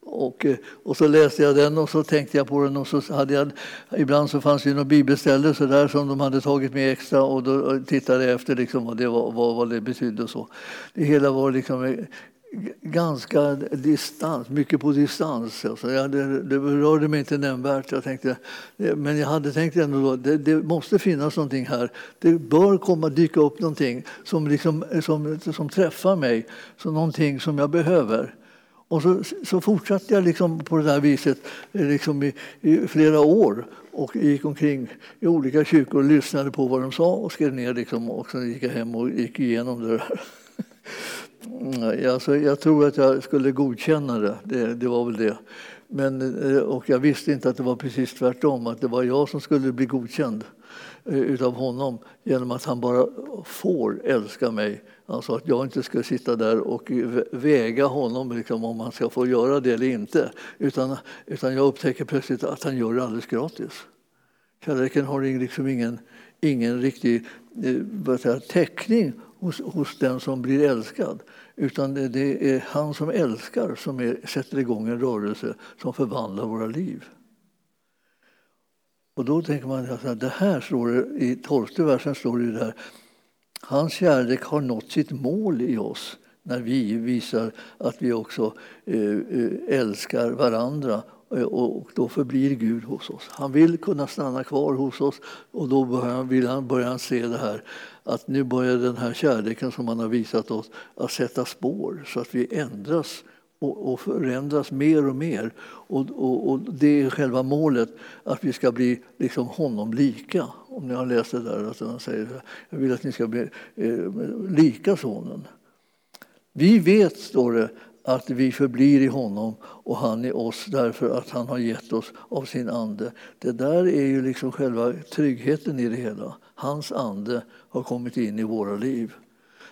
Speaker 1: Och, eh, och så läste jag den och så tänkte jag på den och så hade jag, ibland så fanns det något bibelställe så där som de hade tagit med extra och då tittade jag efter liksom vad, det var, vad, vad det betydde. och Så. Det hela var liksom eh, ganska distans, mycket på distans. Alltså, jag, det, det berörde mig inte nämnvärt. Jag tänkte, eh, men jag hade tänkt ändå att det, det måste finnas någonting här. Det bör komma dyka upp någonting som, liksom, eh, som, som träffar mig, som någonting som jag behöver. Och så, så fortsatte jag liksom på det där viset eh, liksom i, i, flera år och gick omkring i olika kyrkor och lyssnade på vad de sa och skrev ner. Liksom, och sen gick jag hem och gick igenom det där. Alltså, jag tror att jag skulle godkänna det. det, det var väl det. Men, eh, och jag visste inte att det var precis tvärtom, att det var jag som skulle bli godkänd eh, utav honom genom att han bara får älska mig. Alltså att jag inte ska sitta där och väga honom liksom, om han ska få göra det eller inte. Utan, utan jag upptäcker plötsligt att han gör det alldeles gratis. Kärleken har liksom ingen, ingen riktig eh, säga, täckning hos, hos den som blir älskad. Utan det, är han som älskar som är, sätter igång en rörelse som förvandlar våra liv. Och då tänker man att det här står det, i tolfte versen står det där. Hans kärlek har nått sitt mål i oss när vi visar att vi också eh, eh, älskar varandra och då förblir Gud hos oss. Han vill kunna stanna kvar hos oss och då börjar, vill han, börjar han se det här att nu börjar den här kärleken som han har visat oss att sätta spår så att vi ändras och, och förändras mer och mer. Och, och, och, det är själva målet, att vi ska bli liksom honom lika. Om ni har läst det där, att han säger jag vill att ni ska bli eh, lika sonen. Vi vet, står det, att vi förblir i honom och han i oss därför att han har gett oss av sin ande. Det där är ju liksom själva tryggheten i det hela. Hans ande har kommit in i våra liv.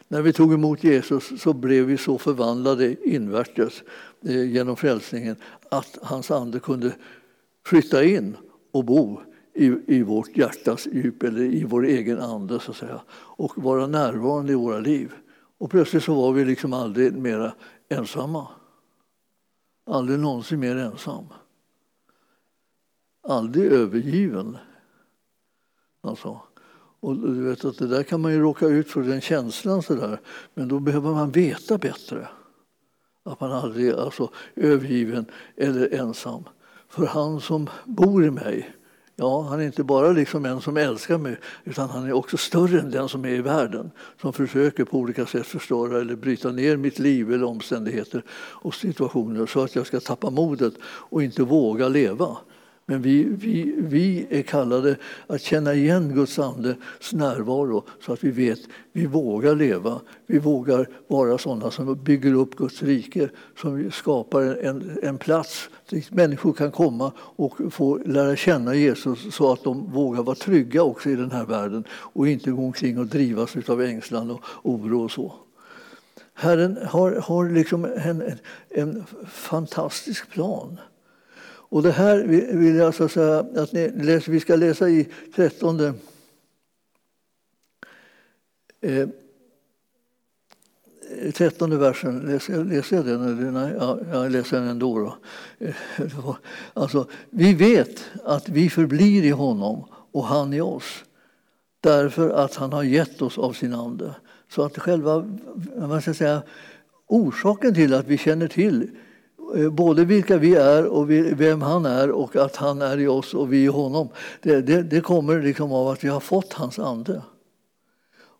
Speaker 1: När vi tog emot Jesus så blev vi så förvandlade invärtes eh, genom frälsningen att hans ande kunde flytta in och bo i, i vårt hjärtas djup eller i vår egen ande så att säga, och vara närvarande i våra liv. Och plötsligt så var vi liksom aldrig mera ensamma. Aldrig någonsin mer ensam. Aldrig övergiven. Alltså. Och du vet att det där kan man ju råka ut för, den känslan sådär. Men då behöver man veta bättre. Att man aldrig är alltså, övergiven eller ensam. För han som bor i mig, ja, han är inte bara liksom en som älskar mig utan han är också större än den som är i världen. Som försöker på olika sätt förstöra eller bryta ner mitt liv eller omständigheter och situationer så att jag ska tappa modet och inte våga leva. Men vi, vi, vi är kallade att känna igen Guds andes närvaro så att vi vet vi vågar leva. Vi vågar vara sådana som bygger upp Guds rike, som skapar en, en plats dit människor kan komma och få lära känna Jesus så att de vågar vara trygga också i den här världen och inte gå omkring och drivas av ängslan och oro och så. Herren har, har liksom en, en, en fantastisk plan. Och det här vill jag alltså säga att ni läser, vi ska läsa i trettonde eh, trettonde versen, läser, läser jag den? Eller? Nej, ja, jag läser den ändå. Då. Eh, alltså, vi vet att vi förblir i honom och han i oss därför att han har gett oss av sin ande. Så att själva man ska säga, orsaken till att vi känner till Eh, både vilka vi är och vem han är och att han är i oss och vi i honom. Det, det, det kommer liksom av att vi har fått hans ande.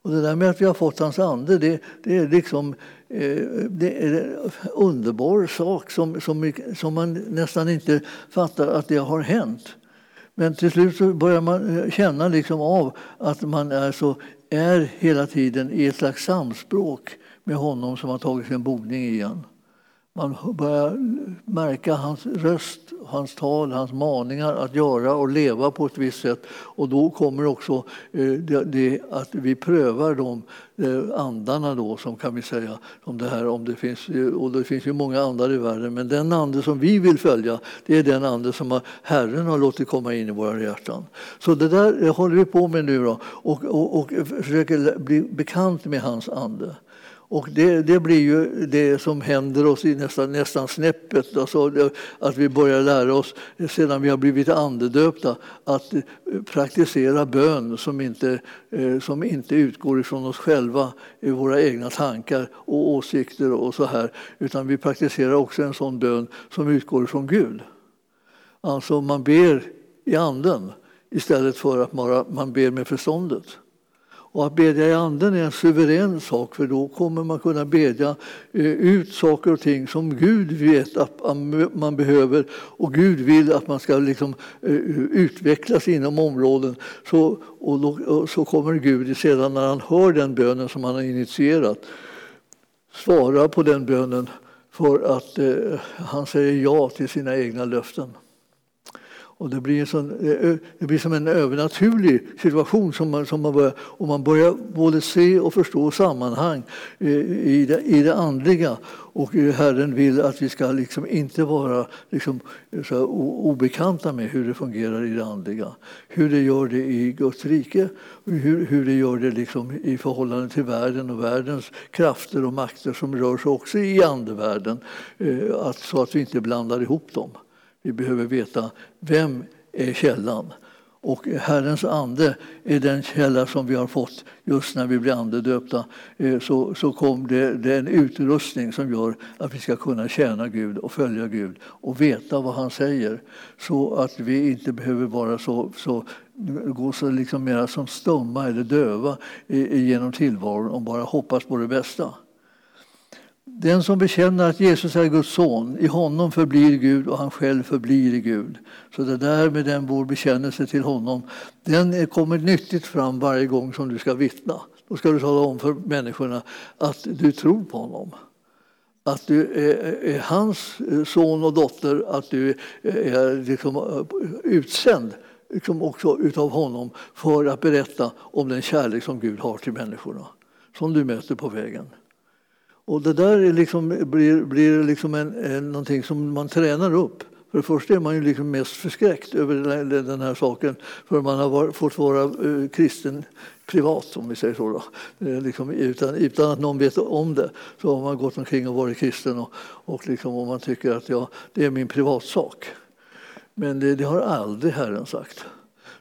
Speaker 1: Och det där med att vi har fått hans ande, det, det är liksom eh, det är en underbar sak som, som, som man nästan inte fattar att det har hänt. Men till slut så börjar man eh, känna liksom av att man är, så, är hela tiden i ett slags samspråk med honom som har tagit sin boning igen. Man börjar märka hans röst, hans tal, hans maningar att göra och leva på ett visst sätt. Och då kommer också eh, det, det att vi prövar de eh, andarna då, som kan vi säga. Om det, här, om det, finns, eh, och det finns ju många andar i världen, men den ande som vi vill följa, det är den ande som Herren har låtit komma in i våra hjärtan. Så det där håller vi på med nu då, och, och, och försöker bli bekant med hans ande. Och det, det, blir ju det som händer oss i nästan, nästan snäppet. Alltså att vi börjar lära oss, sedan vi har blivit andedöpta, att eh, praktisera bön som inte, eh, som inte utgår ifrån oss själva, i våra egna tankar och åsikter och så här. Utan vi praktiserar också en sån bön som utgår ifrån Gud. Alltså man ber i anden istället för att man ber med förståndet. Och att bedja i anden är en suverän sak för då kommer man kunna bedja eh, ut saker och ting som Gud vet att man behöver och Gud vill att man ska liksom eh, utvecklas inom områden. Så, och då, så kommer Gud sedan när han hör den bönen som han har initierat svara på den bönen för att eh, han säger ja till sina egna löften. Och det, blir sån, eh, det blir som en övernaturlig situation som man, som man börjar, och man börjar både se och förstå sammanhang eh, i det, i det andliga. Och eh, Herren vill att vi ska liksom inte vara liksom så obekanta med hur det fungerar i det andliga. Hur det gör det i Guds rike, hur, hur det gör det liksom i förhållande till världen och världens krafter och makter som rör sig också i andevärlden. Att, så att vi inte blandar ihop dem. Vi behöver veta vem är källan Och Herrens ande är den källa som vi har fått just när vi blir andedöpta. Eh, så, så kom det, det är en utrustning som gör att vi ska kunna tjäna Gud och följa Gud och veta vad han säger. Så att vi inte behöver vara så, så gå så liksom mera som stumma eller döva genom tillvaron och bara hoppas på det bästa. Den som bekänner att Jesus är Guds son, i honom förblir Gud och han själv förblir Gud. Så det där med den vår bekännelse till honom, den kommer nyttigt fram varje gång som du ska vittna. Då ska du tala om för människorna att du tror på honom. Att du är, hans eh, son och dotter, att du är liksom eh, utsänd liksom också utav honom för att berätta om den kärlek som Gud har till människorna, som du möter på vägen. Och det där är liksom, blir, blir liksom en, en, någonting som man tränar upp. För det första är man ju liksom mest förskräckt över den här saken för man har var, fått vara eh, kristen privat, om vi säger så. Då. Eh, liksom, utan, utan att någon vet om det så har man gått omkring och varit kristen och, och, liksom, och man tycker att ja, det är min privatsak. Men det, det har aldrig Herren sagt.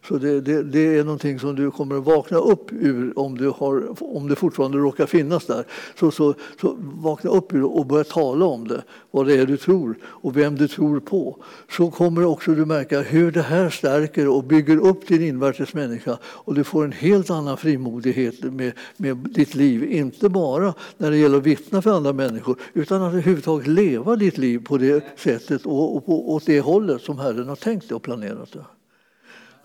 Speaker 1: Så det, det, det, är någonting som du kommer att vakna upp ur om du, har, om det fortfarande råkar finnas där. Så, så, så vakna upp ur och börja tala om det, vad det är du tror och vem du tror på. Så kommer också du märka hur det här stärker och bygger upp din invärtes människa och du får en helt annan frimodighet med, med ditt liv. Inte bara när det gäller att vittna för andra människor utan att överhuvudtaget leva ditt liv på det sättet och, och på, åt det hållet som Herren har tänkt det och planerat det.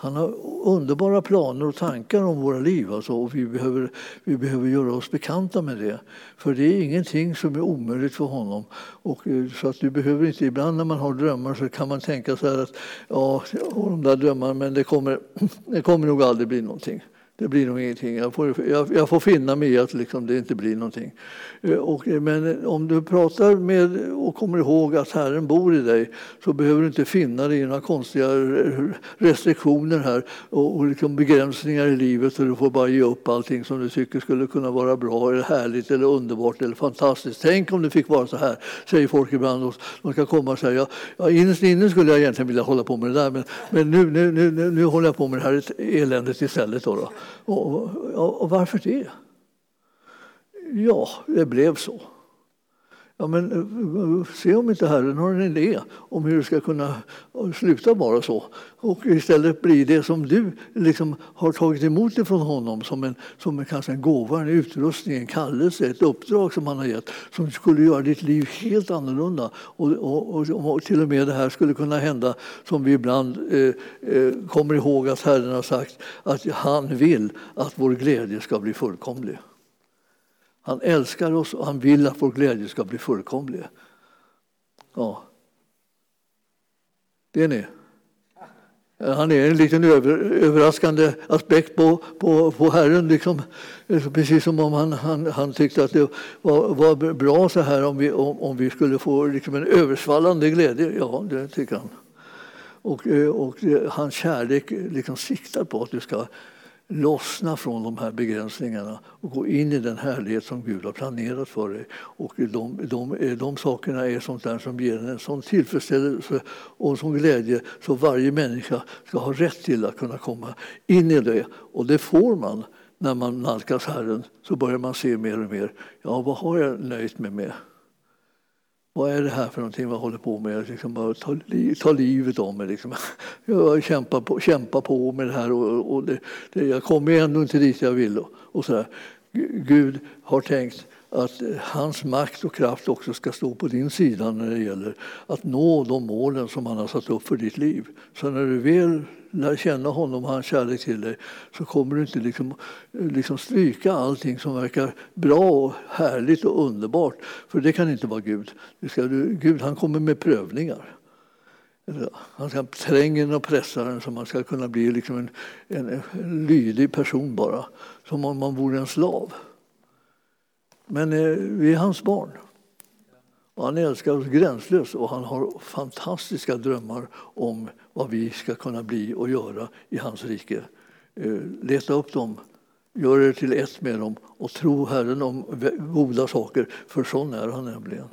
Speaker 1: Han har underbara planer och tankar om våra liv alltså, och vi behöver, vi behöver göra oss bekanta med det. För det är ingenting som är omöjligt för honom. Och, eh, så att du behöver inte, ibland när man har drömmar så kan man tänka så här att ja, jag har de där drömmarna, men det kommer, det kommer nog aldrig bli någonting. Det blir nog ingenting. Jag får, jag, jag får finna mig i att liksom det inte blir någonting. Eh, och, eh, men eh, om du pratar med och kommer ihåg att Herren bor i dig så behöver du inte finna dig i några konstiga restriktioner här och, och liksom begränsningar i livet och du får bara ge upp allting som du tycker skulle kunna vara bra eller härligt eller underbart eller fantastiskt. Tänk om det fick vara så här, säger folk ibland. Och de ska komma och säga, ja, innerst inne skulle jag egentligen vilja hålla på med det där men, men nu, nu, nu, nu, nu håller jag på med det här eländet istället. Då, då. Och, och, och varför det? Ja, det blev så. Ja, men eh, eh, se om inte Herren har en idé om hur det ska kunna eh, sluta vara så. Och istället bli det som du liksom har tagit emot ifrån honom som, en, som en, kanske en gåva, en utrustning, en kallelse, ett uppdrag som han har gett som skulle göra ditt liv helt annorlunda. Och, och, och, och till och med det här skulle kunna hända som vi ibland eh, eh, kommer ihåg att Herren har sagt att han vill att vår glädje ska bli fullkomlig. Han älskar oss och han vill att vår glädje ska bli fullkomlig. Ja. Det är ni. Han är en liten över, överraskande aspekt på, på, på Herren. Liksom. liksom. Precis som om han, han, han tyckte att det var, var bra så här om vi, om, om vi skulle få liksom en översvallande glädje. Ja, det tycker han. Och, eh, och eh, hans kärlek liksom siktar på att du ska lossna från de här begränsningarna och gå in i den härlighet som Gud har planerat för dig. Och de, de, de sakerna är sånt där som ger en sån tillfredsställelse och sån glädje så varje människa ska ha rätt till att kunna komma in i det. Och det får man när man nalkas Herren. Så börjar man se mer och mer. Ja, vad har jag nöjt mig med? Vad är det här för någonting jag håller på med? Jag Liksom bara ta, li, ta livet av mig. Liksom. Jag kämpar på, kämpar på med det här och, och det, det, jag kommer ändå inte dit jag vill. Och, och så där. Gud har tänkt att hans makt och kraft också ska stå på din sida när det gäller att nå de målen som han har satt upp för ditt liv. Så när du väl lär känna honom och hans kärlek till dig så kommer du inte liksom, liksom stryka allting som verkar bra och härligt och underbart. För det kan inte vara Gud. Ska, Gud han kommer med prövningar. Han ska tränga en och pressa den så man ska kunna bli liksom en, en, en lydig person bara. Som om man vore en slav. Men eh, vi är hans barn. Och han älskar oss gränslöst och han har fantastiska drömmar om vad vi ska kunna bli och göra i hans rike. Eh, leta upp dem, gör er till ett med dem och tro Herren om goda saker, för sån är han nämligen.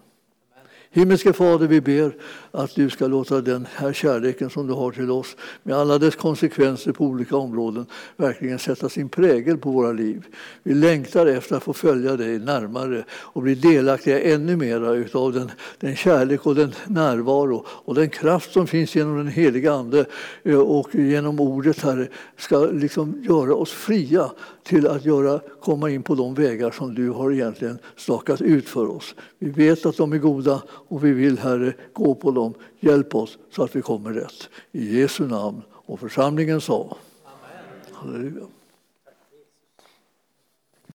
Speaker 1: Himmelske Fader, vi ber att du ska låta den här kärleken som du har till oss med alla dess konsekvenser på olika områden verkligen sätta sin prägel på våra liv. Vi längtar efter att få följa dig närmare och bli delaktiga ännu mer av den, den kärlek och den närvaro och den kraft som finns genom den heliga Ande eh, och genom ordet, Herre, ska liksom göra oss fria till att göra, komma in på de vägar som du har egentligen stakat ut för oss. Vi vet att de är goda och vi vill, Herre, gå på dem. Hjälp oss så att vi kommer rätt. I Jesu namn. Och församlingen sa Amen. Halleluja.